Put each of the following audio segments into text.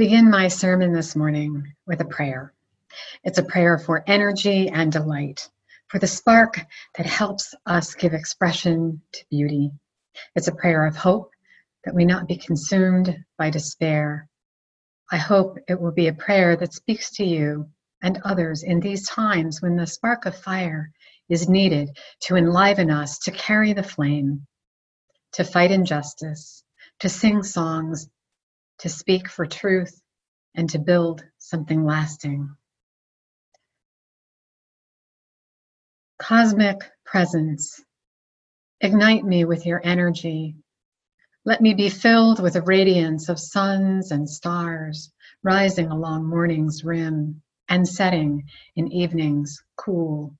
begin my sermon this morning with a prayer. It's a prayer for energy and delight, for the spark that helps us give expression to beauty. It's a prayer of hope that we not be consumed by despair. I hope it will be a prayer that speaks to you and others in these times when the spark of fire is needed to enliven us to carry the flame, to fight injustice, to sing songs to speak for truth, and to build something lasting. Cosmic presence, ignite me with your energy. Let me be filled with the radiance of suns and stars rising along morning's rim and setting in evening's cool.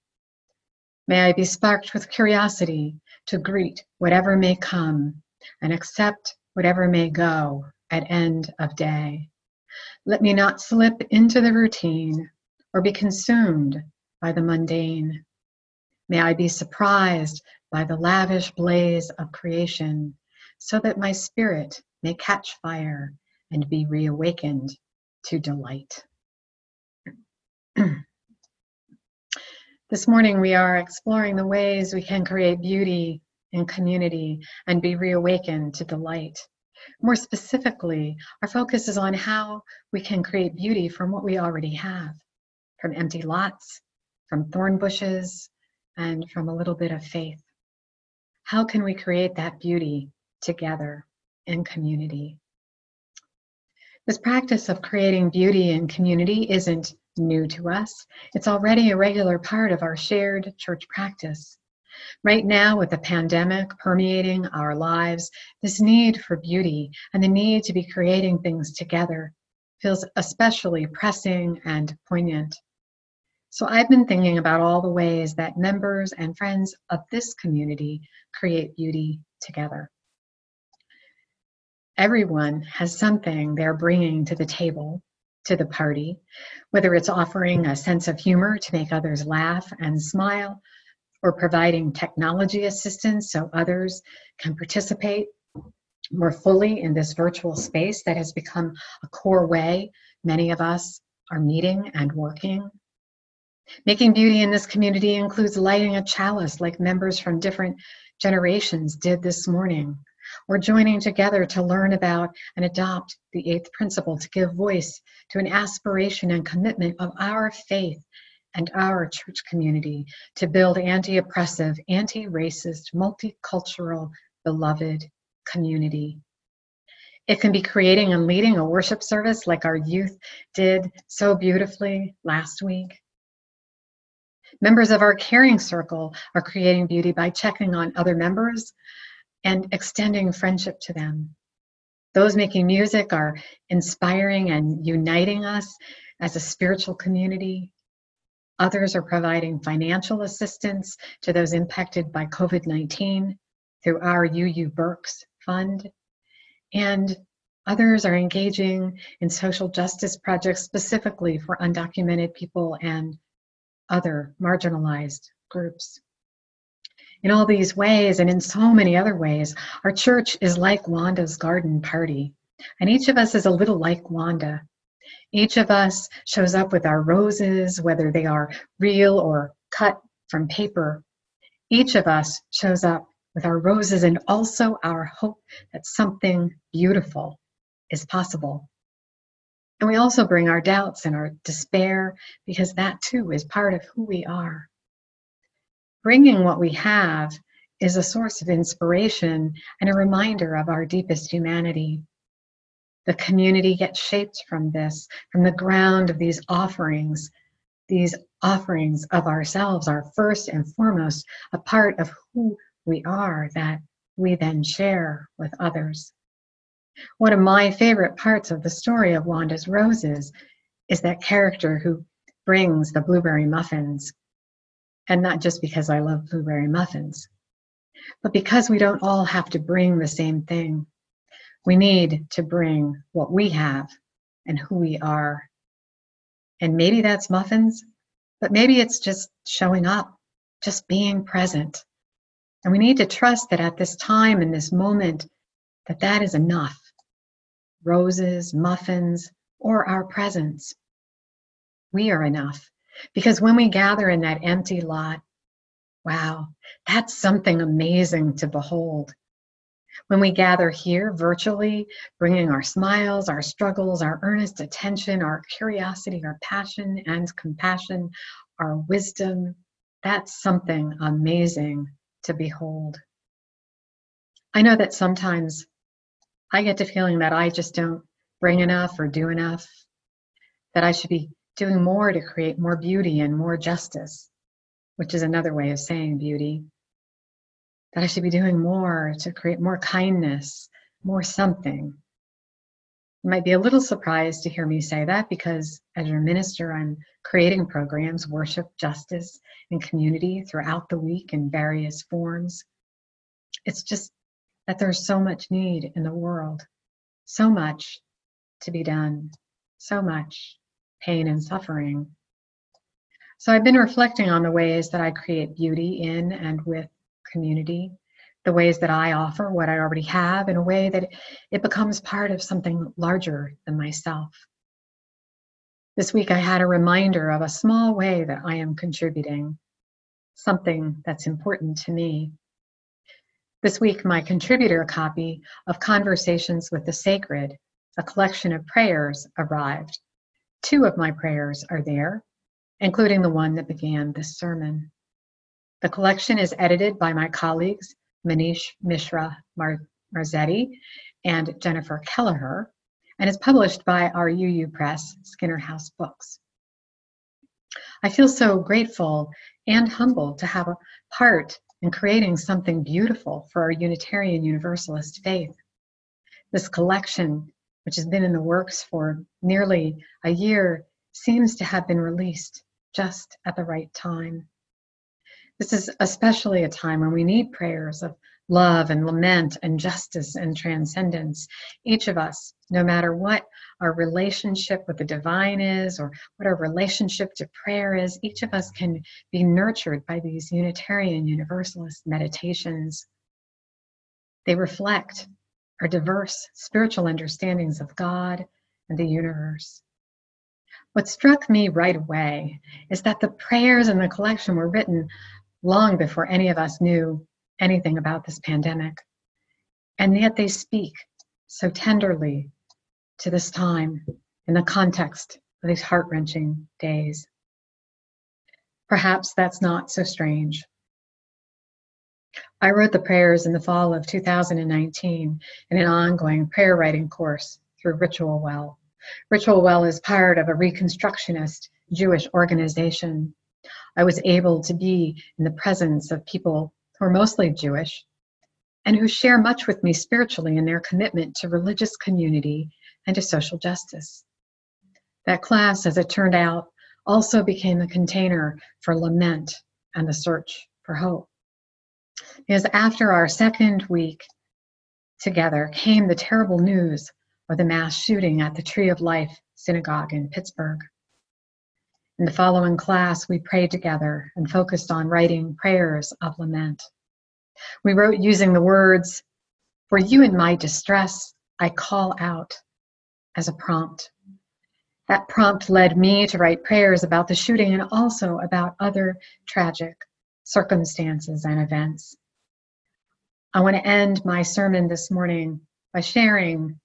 May I be sparked with curiosity to greet whatever may come and accept whatever may go at end of day. Let me not slip into the routine or be consumed by the mundane. May I be surprised by the lavish blaze of creation so that my spirit may catch fire and be reawakened to delight. this morning, we are exploring the ways we can create beauty in community and be reawakened to delight. More specifically, our focus is on how we can create beauty from what we already have, from empty lots, from thorn bushes, and from a little bit of faith. How can we create that beauty together in community? This practice of creating beauty in community isn't new to us. It's already a regular part of our shared church practice. Right now, with the pandemic permeating our lives, this need for beauty and the need to be creating things together feels especially pressing and poignant. So I've been thinking about all the ways that members and friends of this community create beauty together. Everyone has something they're bringing to the table, to the party, whether it's offering a sense of humor to make others laugh and smile, or providing technology assistance so others can participate more fully in this virtual space that has become a core way many of us are meeting and working. Making beauty in this community includes lighting a chalice like members from different generations did this morning, or joining together to learn about and adopt the eighth principle to give voice to an aspiration and commitment of our faith and our church community to build anti oppressive, anti racist, multicultural, beloved community. It can be creating and leading a worship service like our youth did so beautifully last week. Members of our caring circle are creating beauty by checking on other members and extending friendship to them. Those making music are inspiring and uniting us as a spiritual community Others are providing financial assistance to those impacted by COVID 19 through our UU Berks Fund. And others are engaging in social justice projects specifically for undocumented people and other marginalized groups. In all these ways, and in so many other ways, our church is like Wanda's garden party. And each of us is a little like Wanda, each of us shows up with our roses, whether they are real or cut from paper. Each of us shows up with our roses and also our hope that something beautiful is possible. And we also bring our doubts and our despair because that too is part of who we are. Bringing what we have is a source of inspiration and a reminder of our deepest humanity. The community gets shaped from this, from the ground of these offerings. These offerings of ourselves are first and foremost a part of who we are that we then share with others. One of my favorite parts of the story of Wanda's Roses is that character who brings the blueberry muffins. And not just because I love blueberry muffins, but because we don't all have to bring the same thing. We need to bring what we have and who we are. And maybe that's muffins, but maybe it's just showing up, just being present. And we need to trust that at this time, in this moment, that that is enough. Roses, muffins, or our presence. We are enough because when we gather in that empty lot, wow, that's something amazing to behold. When we gather here virtually, bringing our smiles, our struggles, our earnest attention, our curiosity, our passion and compassion, our wisdom, that's something amazing to behold. I know that sometimes I get to feeling that I just don't bring enough or do enough, that I should be doing more to create more beauty and more justice, which is another way of saying beauty. That I should be doing more to create more kindness, more something. You might be a little surprised to hear me say that because as your minister, I'm creating programs, worship, justice, and community throughout the week in various forms. It's just that there's so much need in the world, so much to be done, so much pain and suffering. So I've been reflecting on the ways that I create beauty in and with community, the ways that I offer what I already have in a way that it becomes part of something larger than myself. This week I had a reminder of a small way that I am contributing, something that's important to me. This week, my contributor copy of Conversations with the Sacred, a collection of prayers, arrived. Two of my prayers are there, including the one that began this sermon. The collection is edited by my colleagues Manish Mishra Mar- Marzetti and Jennifer Kelleher, and is published by our UU Press, Skinner House Books. I feel so grateful and humbled to have a part in creating something beautiful for our Unitarian Universalist faith. This collection which has been in the works for nearly a year, seems to have been released just at the right time. This is especially a time when we need prayers of love and lament and justice and transcendence. Each of us, no matter what our relationship with the divine is or what our relationship to prayer is, each of us can be nurtured by these Unitarian Universalist meditations. They reflect our diverse spiritual understandings of God and the universe. What struck me right away is that the prayers in the collection were written long before any of us knew anything about this pandemic. And yet they speak so tenderly to this time in the context of these heart wrenching days. Perhaps that's not so strange. I wrote the prayers in the fall of 2019 in an ongoing prayer writing course through Ritual Well. Ritual Well is part of a Reconstructionist Jewish organization. I was able to be in the presence of people who are mostly Jewish and who share much with me spiritually in their commitment to religious community and to social justice. That class, as it turned out, also became a container for lament and the search for hope is after our second week together came the terrible news of the mass shooting at the Tree of Life Synagogue in Pittsburgh. In the following class, we prayed together and focused on writing prayers of lament. We wrote using the words, For you in my distress, I call out, as a prompt. That prompt led me to write prayers about the shooting and also about other tragic circumstances and events. I want to end my sermon this morning by sharing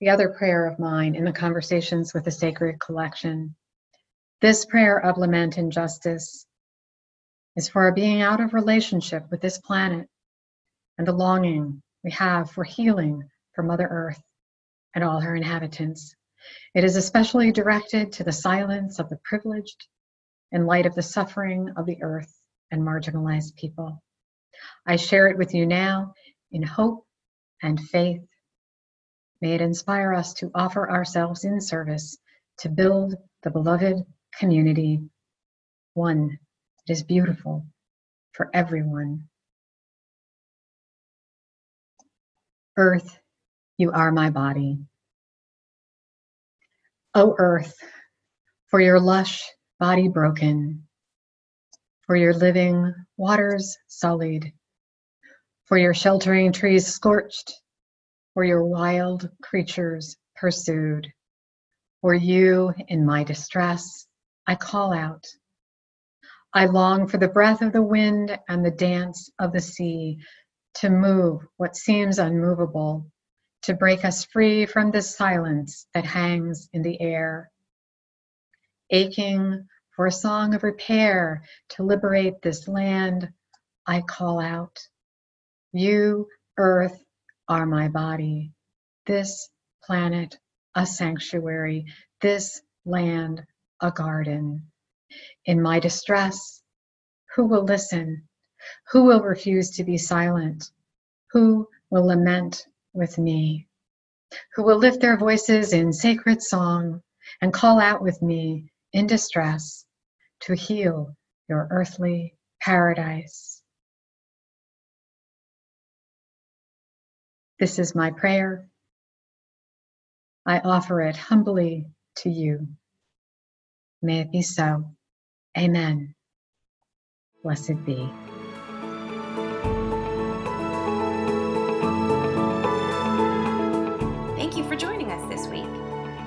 the other prayer of mine in the Conversations with the Sacred Collection. This prayer of lament and justice is for our being out of relationship with this planet and the longing we have for healing for Mother Earth and all her inhabitants. It is especially directed to the silence of the privileged in light of the suffering of the earth and marginalized people. I share it with you now in hope and faith. May it inspire us to offer ourselves in service to build the beloved community, one that is beautiful for everyone. Earth, you are my body. O earth, for your lush body broken, for your living waters sullied, for your sheltering trees scorched, for your wild creatures pursued. For you in my distress, I call out. I long for the breath of the wind and the dance of the sea to move what seems unmovable, to break us free from this silence that hangs in the air. Aching for a song of repair to liberate this land, I call out. You, earth, are my body. This planet, a sanctuary. This land, a garden. In my distress, who will listen? Who will refuse to be silent? Who will lament with me? Who will lift their voices in sacred song and call out with me in distress to heal your earthly paradise? This is my prayer. I offer it humbly to you. May it be so. Amen. Blessed be. Thank you for joining us this week.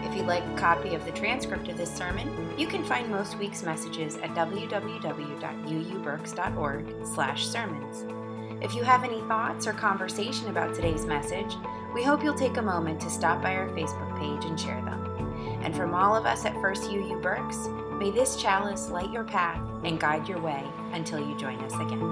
If you'd like a copy of the transcript of this sermon, you can find most week's messages at www.uuberks.org/sermons. If you have any thoughts or conversation about today's message, we hope you'll take a moment to stop by our Facebook page and share them. And from all of us at First UU Berks, may this chalice light your path and guide your way until you join us again.